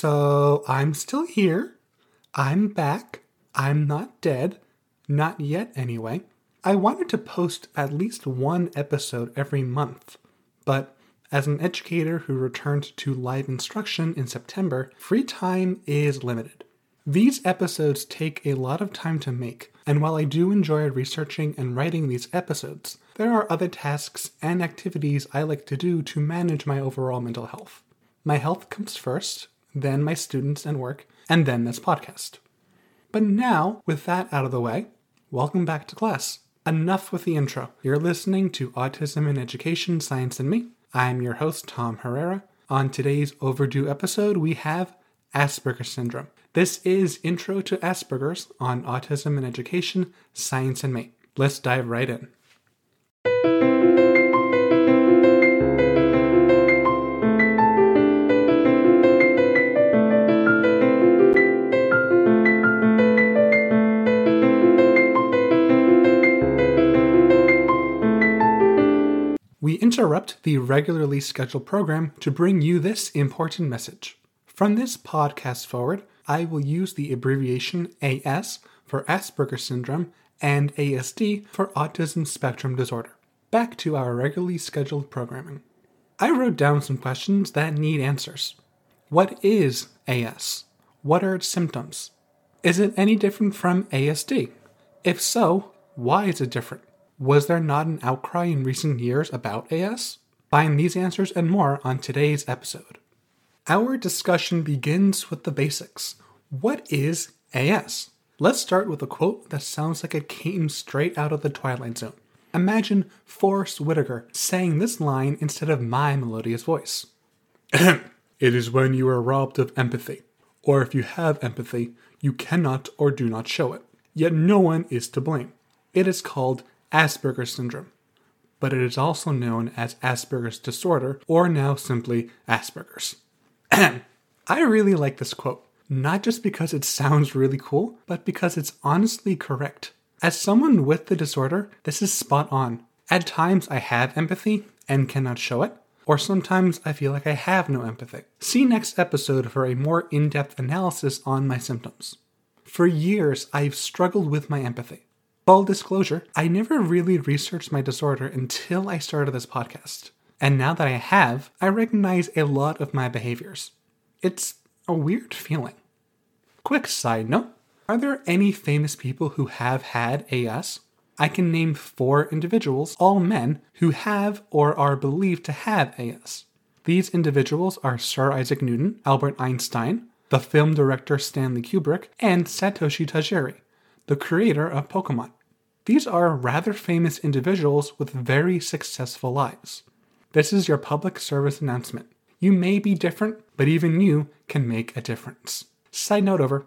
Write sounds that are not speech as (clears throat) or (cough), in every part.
So I'm still here. I'm back. I'm not dead. Not yet, anyway. I wanted to post at least one episode every month, but as an educator who returned to live instruction in September, free time is limited. These episodes take a lot of time to make, and while I do enjoy researching and writing these episodes, there are other tasks and activities I like to do to manage my overall mental health. My health comes first, then my students and work, and then this podcast. But now, with that out of the way, welcome back to class. Enough with the intro. You're listening to Autism in Education, Science and Me. I'm your host, Tom Herrera. On today's overdue episode, we have Asperger's Syndrome. This is Intro to Asperger's on Autism in Education, Science and Me. Let's dive right in. We interrupt the regularly scheduled program to bring you this important message. From this podcast forward, I will use the abbreviation AS for Asperger's syndrome and ASD for autism spectrum disorder. Back to our regularly scheduled programming. I wrote down some questions that need answers. What is AS? What are its symptoms? Is it any different from ASD? If so, why is it different? Was there not an outcry in recent years about AS? Find these answers and more on today's episode. Our discussion begins with the basics. What is AS? Let's start with a quote that sounds like it came straight out of the Twilight Zone. Imagine Forest Whitaker saying this line instead of my melodious voice. (clears throat) it is when you are robbed of empathy, or if you have empathy, you cannot or do not show it. Yet no one is to blame. It is called Asperger's syndrome, but it is also known as Asperger's disorder or now simply Asperger's. (clears throat) I really like this quote, not just because it sounds really cool, but because it's honestly correct. As someone with the disorder, this is spot on. At times I have empathy and cannot show it, or sometimes I feel like I have no empathy. See next episode for a more in depth analysis on my symptoms. For years, I've struggled with my empathy. Full disclosure, I never really researched my disorder until I started this podcast. And now that I have, I recognize a lot of my behaviors. It's a weird feeling. Quick side note Are there any famous people who have had AS? I can name four individuals, all men, who have or are believed to have AS. These individuals are Sir Isaac Newton, Albert Einstein, the film director Stanley Kubrick, and Satoshi Tajiri, the creator of Pokemon. These are rather famous individuals with very successful lives. This is your public service announcement. You may be different, but even you can make a difference. Side note over.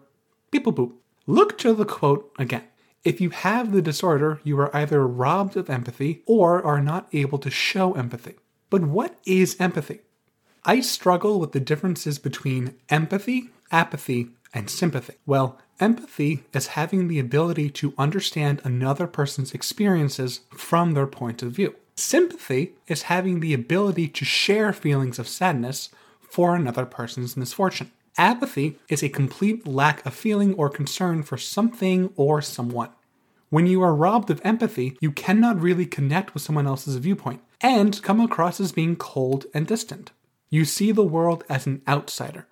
Beep boop boop. Look to the quote again. If you have the disorder, you are either robbed of empathy or are not able to show empathy. But what is empathy? I struggle with the differences between empathy, apathy, and sympathy. Well, empathy is having the ability to understand another person's experiences from their point of view. Sympathy is having the ability to share feelings of sadness for another person's misfortune. Apathy is a complete lack of feeling or concern for something or someone. When you are robbed of empathy, you cannot really connect with someone else's viewpoint and come across as being cold and distant. You see the world as an outsider.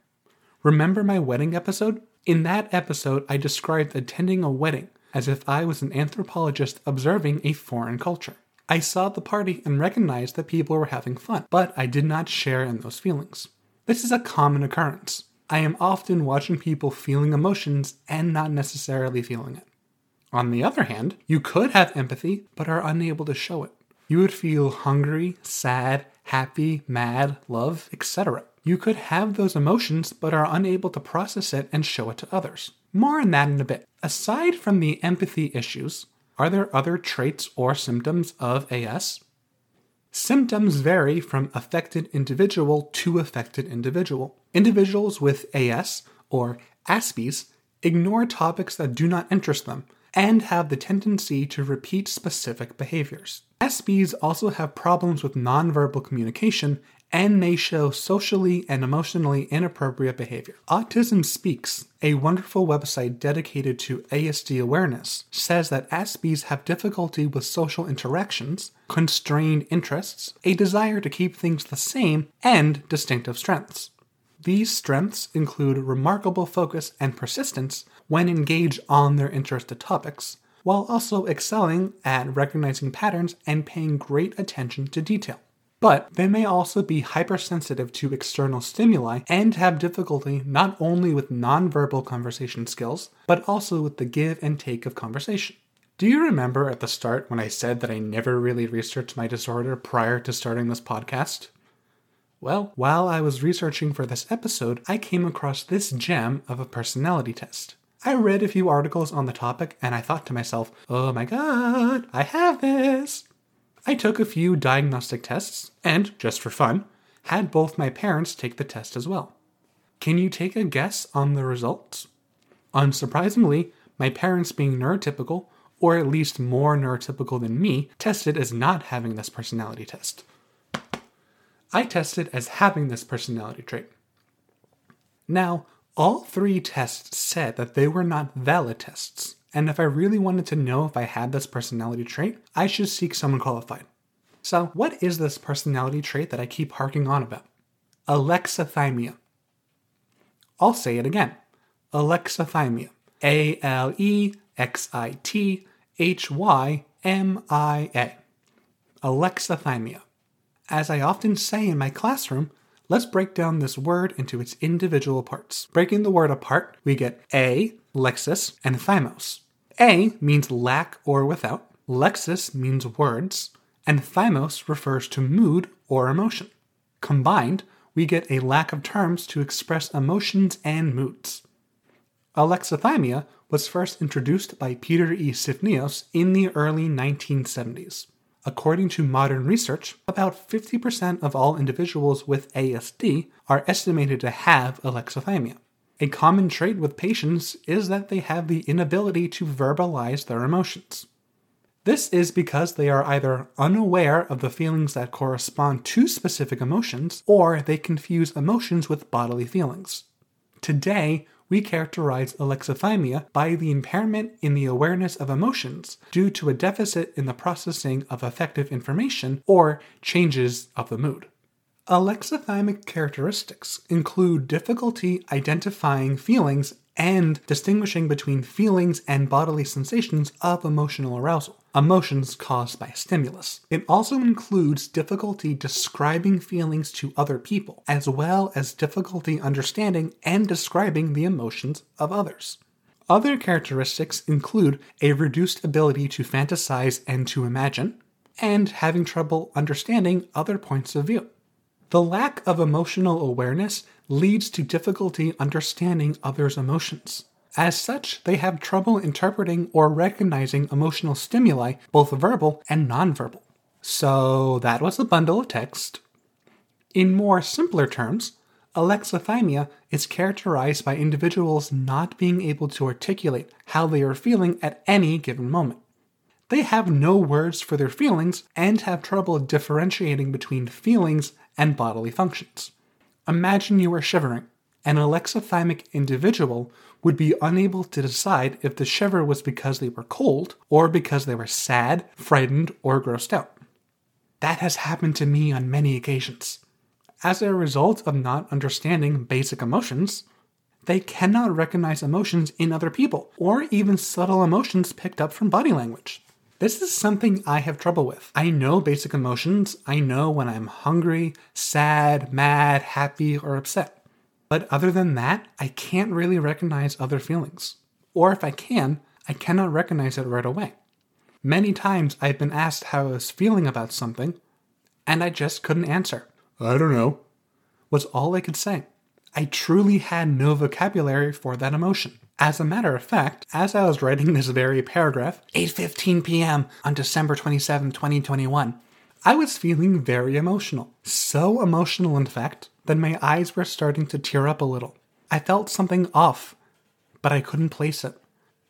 Remember my wedding episode? In that episode, I described attending a wedding as if I was an anthropologist observing a foreign culture. I saw the party and recognized that people were having fun, but I did not share in those feelings. This is a common occurrence. I am often watching people feeling emotions and not necessarily feeling it. On the other hand, you could have empathy but are unable to show it. You would feel hungry, sad, happy, mad, love, etc. You could have those emotions but are unable to process it and show it to others. More on that in a bit. Aside from the empathy issues, are there other traits or symptoms of AS? Symptoms vary from affected individual to affected individual. Individuals with AS, or ASPIES, ignore topics that do not interest them and have the tendency to repeat specific behaviors. ASPIES also have problems with nonverbal communication and may show socially and emotionally inappropriate behavior. Autism Speaks, a wonderful website dedicated to ASD awareness, says that Aspies have difficulty with social interactions, constrained interests, a desire to keep things the same, and distinctive strengths. These strengths include remarkable focus and persistence when engaged on their interested topics, while also excelling at recognizing patterns and paying great attention to detail. But they may also be hypersensitive to external stimuli and have difficulty not only with nonverbal conversation skills, but also with the give and take of conversation. Do you remember at the start when I said that I never really researched my disorder prior to starting this podcast? Well, while I was researching for this episode, I came across this gem of a personality test. I read a few articles on the topic and I thought to myself, oh my god, I have this. I took a few diagnostic tests and, just for fun, had both my parents take the test as well. Can you take a guess on the results? Unsurprisingly, my parents being neurotypical, or at least more neurotypical than me, tested as not having this personality test. I tested as having this personality trait. Now, all three tests said that they were not valid tests, and if I really wanted to know if I had this personality trait, I should seek someone qualified. So, what is this personality trait that I keep harking on about? Alexithymia. I'll say it again. Alexithymia. A L E X I T H Y M I A. Alexithymia. As I often say in my classroom, let's break down this word into its individual parts. Breaking the word apart, we get a, lexis, and thymos. A means lack or without, lexis means words, and thymos refers to mood or emotion. Combined, we get a lack of terms to express emotions and moods. Alexithymia was first introduced by Peter E. Sifneos in the early 1970s. According to modern research, about 50% of all individuals with ASD are estimated to have alexithymia. A common trait with patients is that they have the inability to verbalize their emotions. This is because they are either unaware of the feelings that correspond to specific emotions, or they confuse emotions with bodily feelings. Today, we characterize alexithymia by the impairment in the awareness of emotions due to a deficit in the processing of affective information or changes of the mood. Alexithymic characteristics include difficulty identifying feelings and distinguishing between feelings and bodily sensations of emotional arousal emotions caused by stimulus. It also includes difficulty describing feelings to other people, as well as difficulty understanding and describing the emotions of others. Other characteristics include a reduced ability to fantasize and to imagine, and having trouble understanding other points of view. The lack of emotional awareness leads to difficulty understanding others' emotions. As such, they have trouble interpreting or recognizing emotional stimuli, both verbal and nonverbal. So that was a bundle of text. In more simpler terms, alexithymia is characterized by individuals not being able to articulate how they are feeling at any given moment. They have no words for their feelings and have trouble differentiating between feelings and bodily functions. Imagine you are shivering. An alexithymic individual would be unable to decide if the shiver was because they were cold or because they were sad, frightened, or grossed out. That has happened to me on many occasions. As a result of not understanding basic emotions, they cannot recognize emotions in other people, or even subtle emotions picked up from body language. This is something I have trouble with. I know basic emotions. I know when I'm hungry, sad, mad, happy, or upset. But other than that, I can't really recognize other feelings. Or if I can, I cannot recognize it right away. Many times I've been asked how I was feeling about something, and I just couldn't answer. I don't know. Was all I could say. I truly had no vocabulary for that emotion. As a matter of fact, as I was writing this very paragraph, 8:15 p.m. on December 27, 2021, I was feeling very emotional. So emotional in fact that my eyes were starting to tear up a little. I felt something off, but I couldn't place it.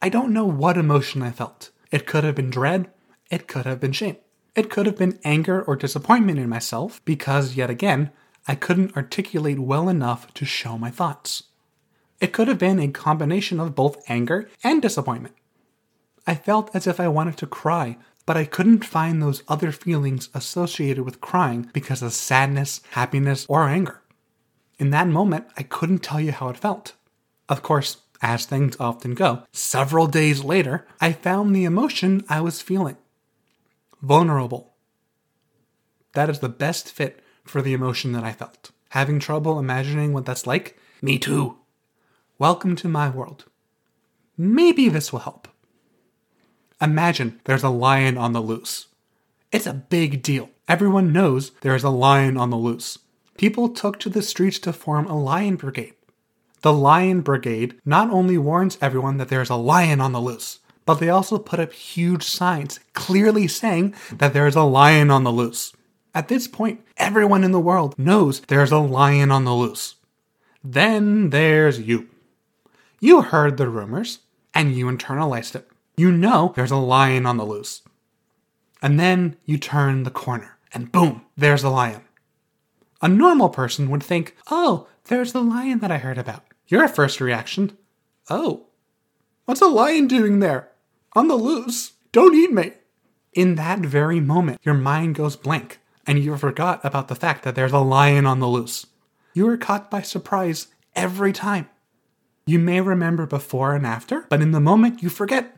I don't know what emotion I felt. It could have been dread, it could have been shame. It could have been anger or disappointment in myself because, yet again, I couldn't articulate well enough to show my thoughts. It could have been a combination of both anger and disappointment. I felt as if I wanted to cry, but I couldn't find those other feelings associated with crying because of sadness, happiness, or anger. In that moment, I couldn't tell you how it felt. Of course, as things often go, several days later, I found the emotion I was feeling vulnerable. That is the best fit for the emotion that I felt. Having trouble imagining what that's like? Me too. Welcome to my world. Maybe this will help. Imagine there's a lion on the loose. It's a big deal. Everyone knows there is a lion on the loose. People took to the streets to form a lion brigade. The Lion Brigade not only warns everyone that there's a lion on the loose, but they also put up huge signs clearly saying that there's a lion on the loose. At this point, everyone in the world knows there's a lion on the loose. Then there's you. You heard the rumors, and you internalized it. You know there's a lion on the loose. And then you turn the corner, and boom, there's a lion. A normal person would think, oh, there's the lion that I heard about. Your first reaction, oh, what's a lion doing there? On the loose. Don't eat me. In that very moment, your mind goes blank, and you forgot about the fact that there's a lion on the loose. You are caught by surprise every time. You may remember before and after, but in the moment you forget.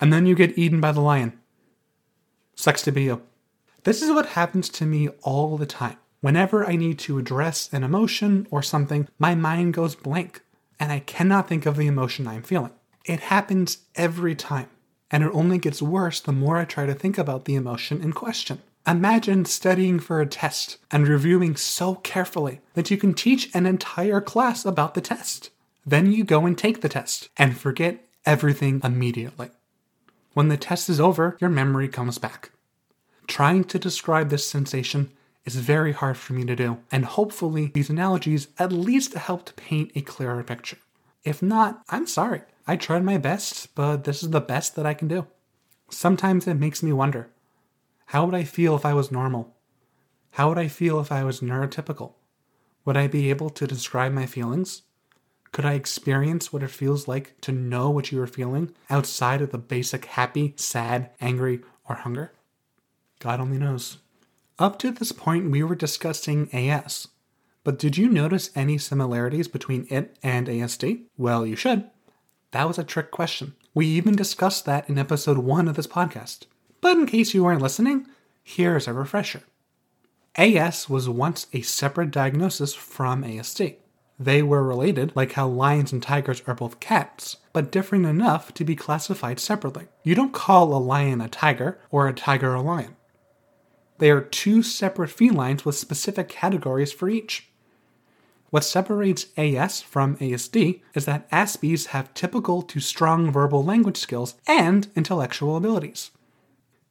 And then you get eaten by the lion. Sucks to be you. This is what happens to me all the time. Whenever I need to address an emotion or something, my mind goes blank and I cannot think of the emotion I'm feeling. It happens every time, and it only gets worse the more I try to think about the emotion in question. Imagine studying for a test and reviewing so carefully that you can teach an entire class about the test. Then you go and take the test and forget everything immediately. When the test is over, your memory comes back. Trying to describe this sensation is very hard for me to do, and hopefully these analogies at least help to paint a clearer picture. If not, I'm sorry. I tried my best, but this is the best that I can do. Sometimes it makes me wonder how would I feel if I was normal? How would I feel if I was neurotypical? Would I be able to describe my feelings? Could I experience what it feels like to know what you are feeling outside of the basic happy, sad, angry, or hunger? God only knows. Up to this point, we were discussing AS. But did you notice any similarities between it and ASD? Well, you should. That was a trick question. We even discussed that in episode 1 of this podcast. But in case you weren't listening, here's a refresher. AS was once a separate diagnosis from ASD. They were related, like how lions and tigers are both cats, but different enough to be classified separately. You don't call a lion a tiger or a tiger a lion. They are two separate felines with specific categories for each. What separates AS from ASD is that Aspies have typical to strong verbal language skills and intellectual abilities.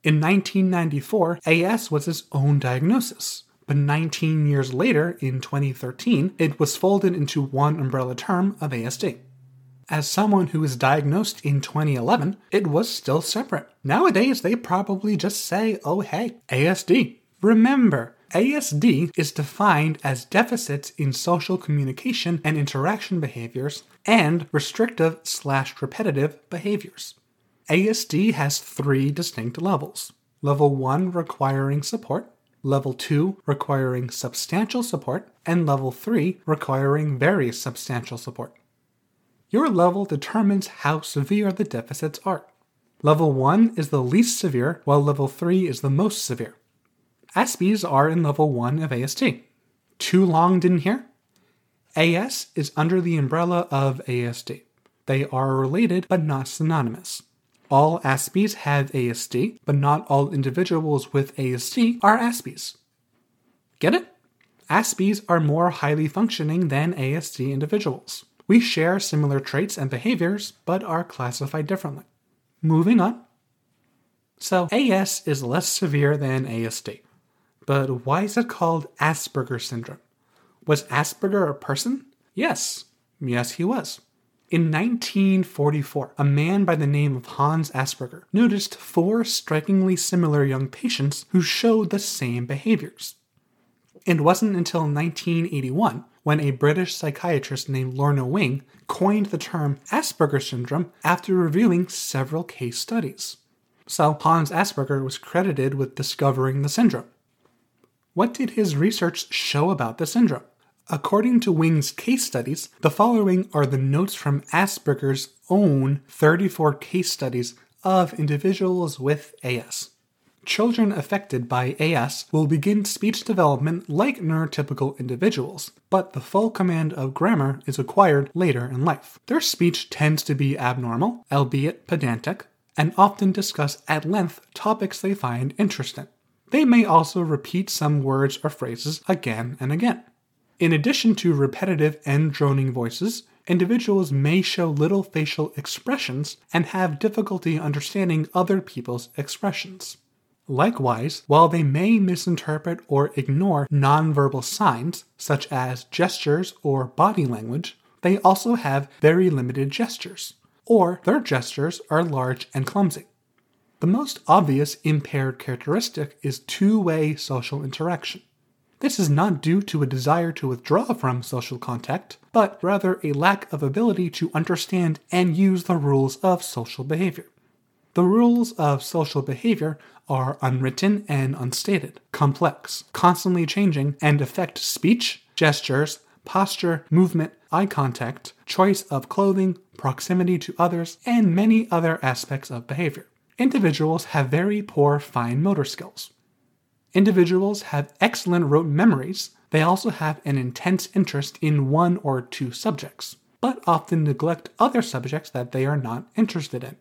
In 1994, AS was its own diagnosis, but 19 years later, in 2013, it was folded into one umbrella term of ASD. As someone who was diagnosed in 2011, it was still separate. Nowadays, they probably just say, oh hey, ASD. Remember, ASD is defined as deficits in social communication and interaction behaviors and restrictive slash repetitive behaviors. ASD has three distinct levels. Level 1 requiring support, Level 2 requiring substantial support, and Level 3 requiring very substantial support. Your level determines how severe the deficits are. Level 1 is the least severe, while level 3 is the most severe. Aspies are in level 1 of ASD. Too long didn't hear? AS is under the umbrella of ASD. They are related but not synonymous. All Aspies have ASD, but not all individuals with ASD are Aspies. Get it? Aspies are more highly functioning than ASD individuals. We share similar traits and behaviors, but are classified differently. Moving on. So, AS is less severe than ASD. But why is it called Asperger syndrome? Was Asperger a person? Yes. Yes, he was. In 1944, a man by the name of Hans Asperger noticed four strikingly similar young patients who showed the same behaviors. It wasn't until 1981 when a British psychiatrist named Lorna Wing coined the term Asperger syndrome after reviewing several case studies. So Hans Asperger was credited with discovering the syndrome. What did his research show about the syndrome? According to Wing's case studies, the following are the notes from Asperger's own 34 case studies of individuals with AS. Children affected by AS will begin speech development like neurotypical individuals, but the full command of grammar is acquired later in life. Their speech tends to be abnormal, albeit pedantic, and often discuss at length topics they find interesting. They may also repeat some words or phrases again and again. In addition to repetitive and droning voices, individuals may show little facial expressions and have difficulty understanding other people's expressions. Likewise, while they may misinterpret or ignore nonverbal signs, such as gestures or body language, they also have very limited gestures, or their gestures are large and clumsy. The most obvious impaired characteristic is two way social interaction. This is not due to a desire to withdraw from social contact, but rather a lack of ability to understand and use the rules of social behavior. The rules of social behavior are unwritten and unstated, complex, constantly changing, and affect speech, gestures, posture, movement, eye contact, choice of clothing, proximity to others, and many other aspects of behavior. Individuals have very poor fine motor skills. Individuals have excellent rote memories. They also have an intense interest in one or two subjects, but often neglect other subjects that they are not interested in.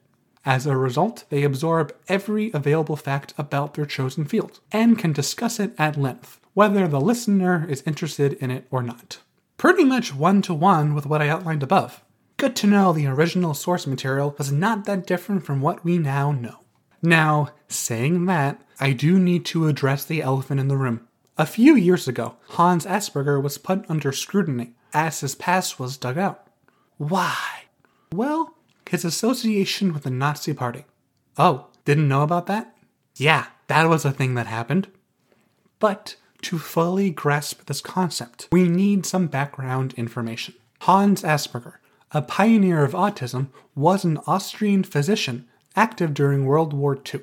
As a result, they absorb every available fact about their chosen field and can discuss it at length, whether the listener is interested in it or not. Pretty much one to one with what I outlined above. Good to know the original source material was not that different from what we now know. Now, saying that, I do need to address the elephant in the room. A few years ago, Hans Asperger was put under scrutiny as his past was dug out. Why? Well, his association with the Nazi Party. Oh, didn't know about that? Yeah, that was a thing that happened. But to fully grasp this concept, we need some background information. Hans Asperger, a pioneer of autism, was an Austrian physician active during World War II.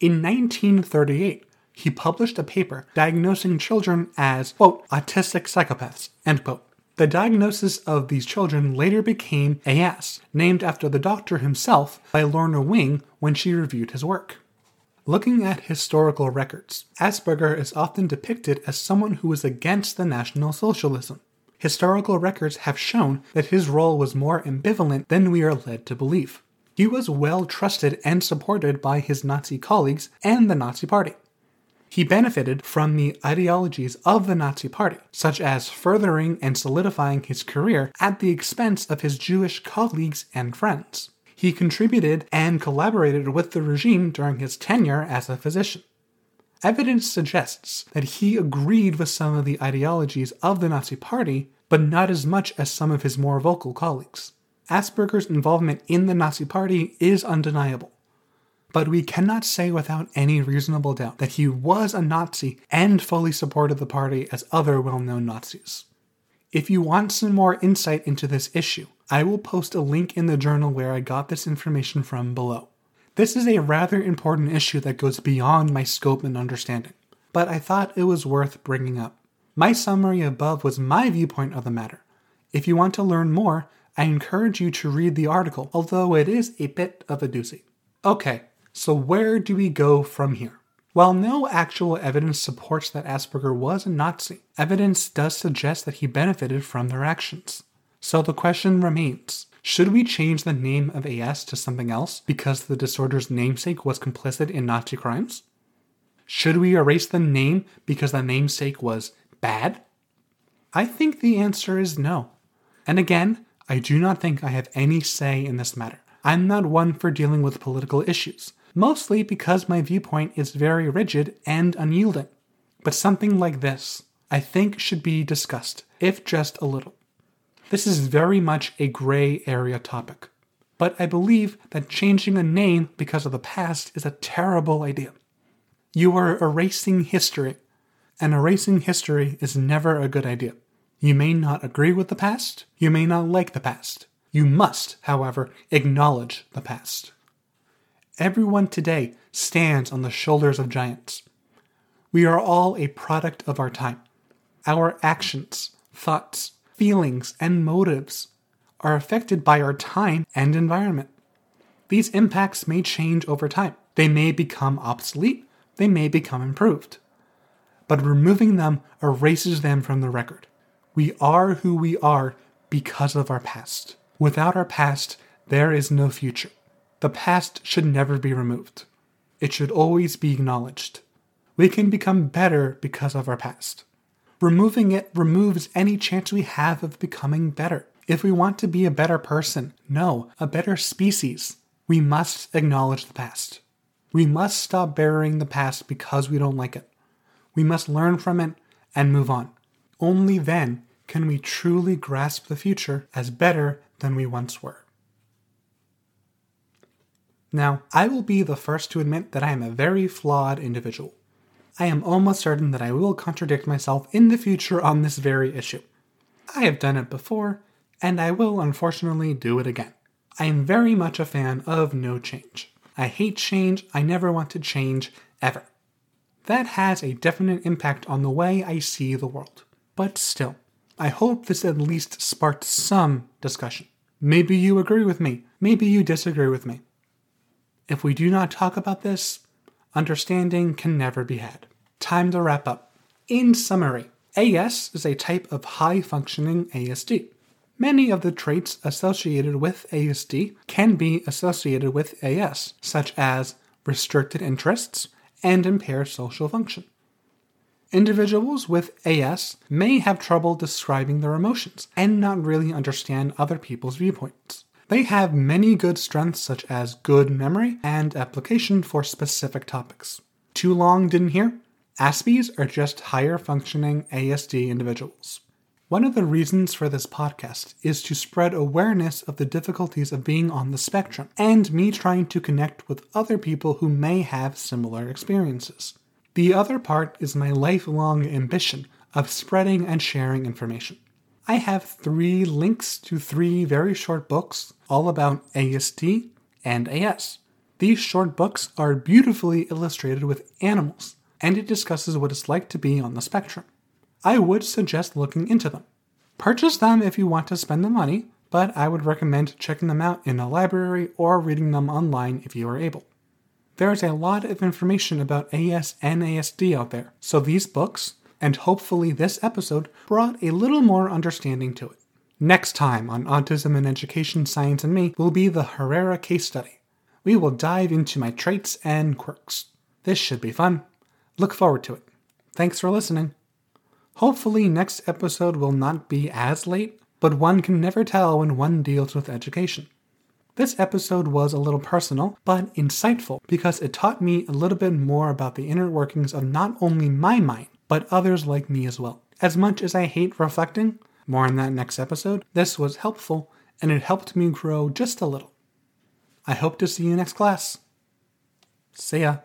In 1938, he published a paper diagnosing children as, quote, autistic psychopaths, end quote. The diagnosis of these children later became AS, named after the doctor himself by Lorna Wing when she reviewed his work. Looking at historical records, Asperger is often depicted as someone who was against the National Socialism. Historical records have shown that his role was more ambivalent than we are led to believe. He was well trusted and supported by his Nazi colleagues and the Nazi Party. He benefited from the ideologies of the Nazi Party, such as furthering and solidifying his career at the expense of his Jewish colleagues and friends. He contributed and collaborated with the regime during his tenure as a physician. Evidence suggests that he agreed with some of the ideologies of the Nazi Party, but not as much as some of his more vocal colleagues. Asperger's involvement in the Nazi Party is undeniable. But we cannot say without any reasonable doubt that he was a Nazi and fully supported the party as other well known Nazis. If you want some more insight into this issue, I will post a link in the journal where I got this information from below. This is a rather important issue that goes beyond my scope and understanding, but I thought it was worth bringing up. My summary above was my viewpoint of the matter. If you want to learn more, I encourage you to read the article, although it is a bit of a doozy. Okay, so where do we go from here? While no actual evidence supports that Asperger was a Nazi, evidence does suggest that he benefited from their actions. So the question remains should we change the name of AS to something else because the disorder's namesake was complicit in Nazi crimes? Should we erase the name because the namesake was bad? I think the answer is no. And again, I do not think I have any say in this matter. I'm not one for dealing with political issues, mostly because my viewpoint is very rigid and unyielding. But something like this, I think, should be discussed, if just a little. This is very much a gray area topic, but I believe that changing a name because of the past is a terrible idea. You are erasing history, and erasing history is never a good idea. You may not agree with the past, you may not like the past. You must, however, acknowledge the past. Everyone today stands on the shoulders of giants. We are all a product of our time. Our actions, thoughts, feelings, and motives are affected by our time and environment. These impacts may change over time. They may become obsolete, they may become improved. But removing them erases them from the record. We are who we are because of our past. Without our past, there is no future. The past should never be removed. It should always be acknowledged. We can become better because of our past. Removing it removes any chance we have of becoming better. If we want to be a better person, no, a better species, we must acknowledge the past. We must stop burying the past because we don't like it. We must learn from it and move on. Only then can we truly grasp the future as better than we once were. Now, I will be the first to admit that I am a very flawed individual. I am almost certain that I will contradict myself in the future on this very issue. I have done it before, and I will unfortunately do it again. I am very much a fan of no change. I hate change, I never want to change, ever. That has a definite impact on the way I see the world. But still, I hope this at least sparked some discussion. Maybe you agree with me, maybe you disagree with me. If we do not talk about this, understanding can never be had. Time to wrap up. In summary, AS is a type of high functioning ASD. Many of the traits associated with ASD can be associated with AS, such as restricted interests and impaired social function. Individuals with AS may have trouble describing their emotions and not really understand other people's viewpoints. They have many good strengths such as good memory and application for specific topics. Too long didn't hear? Aspies are just higher functioning ASD individuals. One of the reasons for this podcast is to spread awareness of the difficulties of being on the spectrum and me trying to connect with other people who may have similar experiences. The other part is my lifelong ambition of spreading and sharing information. I have three links to three very short books all about ASD and AS. These short books are beautifully illustrated with animals, and it discusses what it's like to be on the spectrum. I would suggest looking into them. Purchase them if you want to spend the money, but I would recommend checking them out in a library or reading them online if you are able. There is a lot of information about AS and ASD out there, so these books, and hopefully this episode, brought a little more understanding to it. Next time on Autism and Education, Science and Me will be the Herrera case study. We will dive into my traits and quirks. This should be fun. Look forward to it. Thanks for listening. Hopefully, next episode will not be as late, but one can never tell when one deals with education. This episode was a little personal, but insightful because it taught me a little bit more about the inner workings of not only my mind, but others like me as well. As much as I hate reflecting, more on that next episode, this was helpful and it helped me grow just a little. I hope to see you next class. See ya.